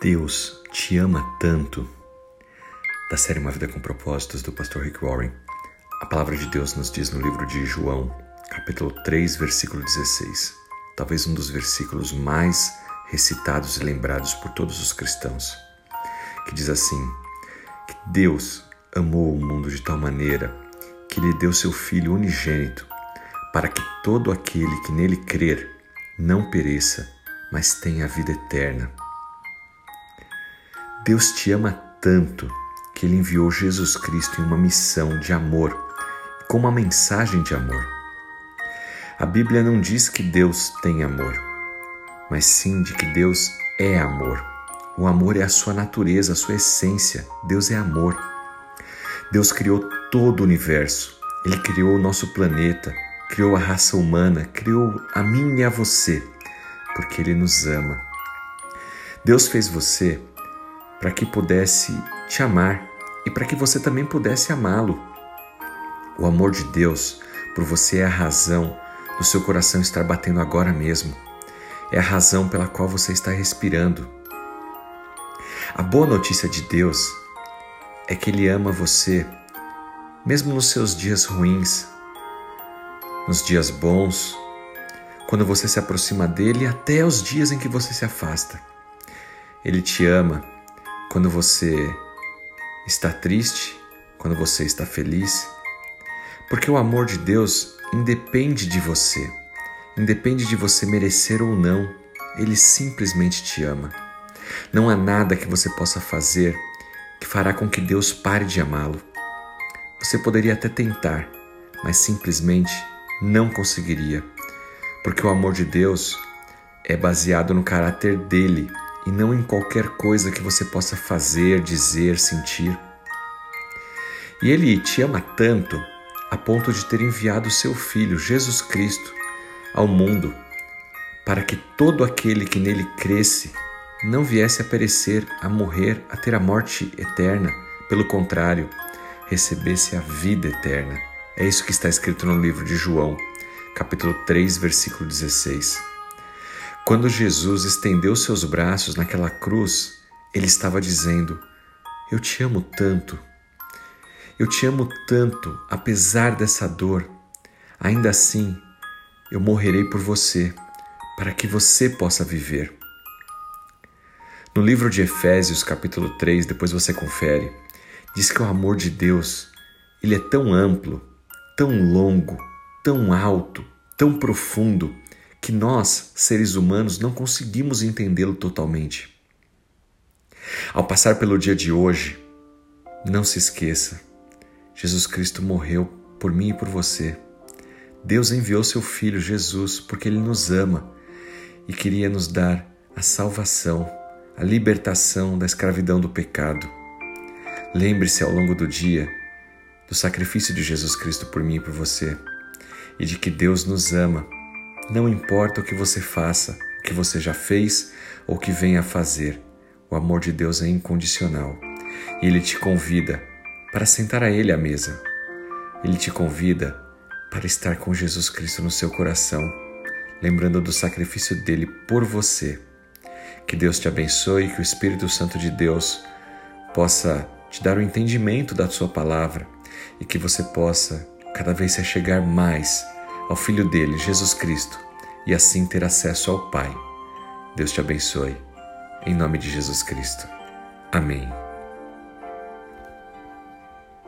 Deus te ama tanto. Da série Uma Vida com Propósitos, do pastor Rick Warren, a palavra de Deus nos diz no livro de João, capítulo 3, versículo 16, talvez um dos versículos mais recitados e lembrados por todos os cristãos, que diz assim: que Deus amou o mundo de tal maneira que lhe deu seu Filho unigênito, para que todo aquele que nele crer não pereça, mas tenha a vida eterna. Deus te ama tanto que Ele enviou Jesus Cristo em uma missão de amor, com uma mensagem de amor. A Bíblia não diz que Deus tem amor, mas sim de que Deus é amor. O amor é a sua natureza, a sua essência. Deus é amor. Deus criou todo o universo. Ele criou o nosso planeta, criou a raça humana, criou a mim e a você, porque Ele nos ama. Deus fez você para que pudesse te amar e para que você também pudesse amá-lo. O amor de Deus por você é a razão do seu coração estar batendo agora mesmo. É a razão pela qual você está respirando. A boa notícia de Deus é que Ele ama você, mesmo nos seus dias ruins, nos dias bons, quando você se aproxima dele, até os dias em que você se afasta. Ele te ama quando você está triste, quando você está feliz, porque o amor de Deus independe de você, independe de você merecer ou não, ele simplesmente te ama. Não há nada que você possa fazer que fará com que Deus pare de amá-lo. Você poderia até tentar, mas simplesmente não conseguiria, porque o amor de Deus é baseado no caráter dele e não em qualquer coisa que você possa fazer, dizer, sentir. E Ele te ama tanto a ponto de ter enviado seu Filho, Jesus Cristo, ao mundo, para que todo aquele que nele cresce não viesse a perecer, a morrer, a ter a morte eterna, pelo contrário, recebesse a vida eterna. É isso que está escrito no livro de João, capítulo 3, versículo 16. Quando Jesus estendeu seus braços naquela cruz, ele estava dizendo: Eu te amo tanto. Eu te amo tanto, apesar dessa dor. Ainda assim, eu morrerei por você, para que você possa viver. No livro de Efésios, capítulo 3, depois você confere, diz que o amor de Deus, ele é tão amplo, tão longo, tão alto, tão profundo, que nós, seres humanos, não conseguimos entendê-lo totalmente. Ao passar pelo dia de hoje, não se esqueça: Jesus Cristo morreu por mim e por você. Deus enviou seu Filho Jesus porque Ele nos ama e queria nos dar a salvação, a libertação da escravidão do pecado. Lembre-se ao longo do dia do sacrifício de Jesus Cristo por mim e por você e de que Deus nos ama não importa o que você faça, o que você já fez ou o que venha a fazer, o amor de Deus é incondicional. E Ele te convida para sentar a Ele à mesa. Ele te convida para estar com Jesus Cristo no seu coração, lembrando do sacrifício dele por você. Que Deus te abençoe, que o Espírito Santo de Deus possa te dar o entendimento da sua palavra e que você possa cada vez se chegar mais ao Filho dele, Jesus Cristo, e assim ter acesso ao Pai. Deus te abençoe. Em nome de Jesus Cristo. Amém.